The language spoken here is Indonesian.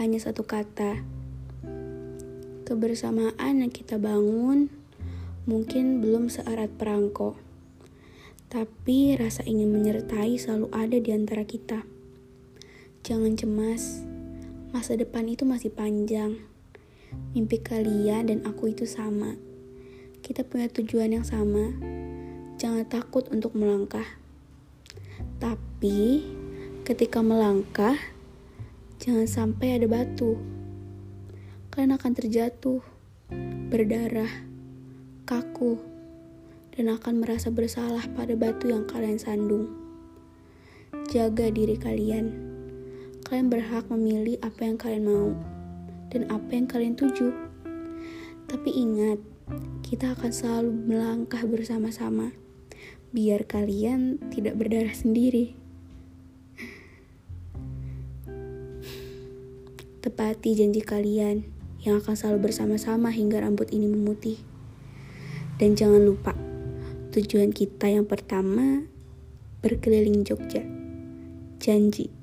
hanya satu kata. Kebersamaan yang kita bangun mungkin belum seerat perangko, tapi rasa ingin menyertai selalu ada di antara kita. Jangan cemas, masa depan itu masih panjang. Mimpi kalian dan aku itu sama. Kita punya tujuan yang sama. Jangan takut untuk melangkah. Tapi ketika melangkah, jangan sampai ada batu. Kalian akan terjatuh, berdarah, kaku, dan akan merasa bersalah pada batu yang kalian sandung. Jaga diri kalian kalian berhak memilih apa yang kalian mau dan apa yang kalian tuju. Tapi ingat, kita akan selalu melangkah bersama-sama, biar kalian tidak berdarah sendiri. Tepati janji kalian yang akan selalu bersama-sama hingga rambut ini memutih. Dan jangan lupa, tujuan kita yang pertama berkeliling Jogja. Janji.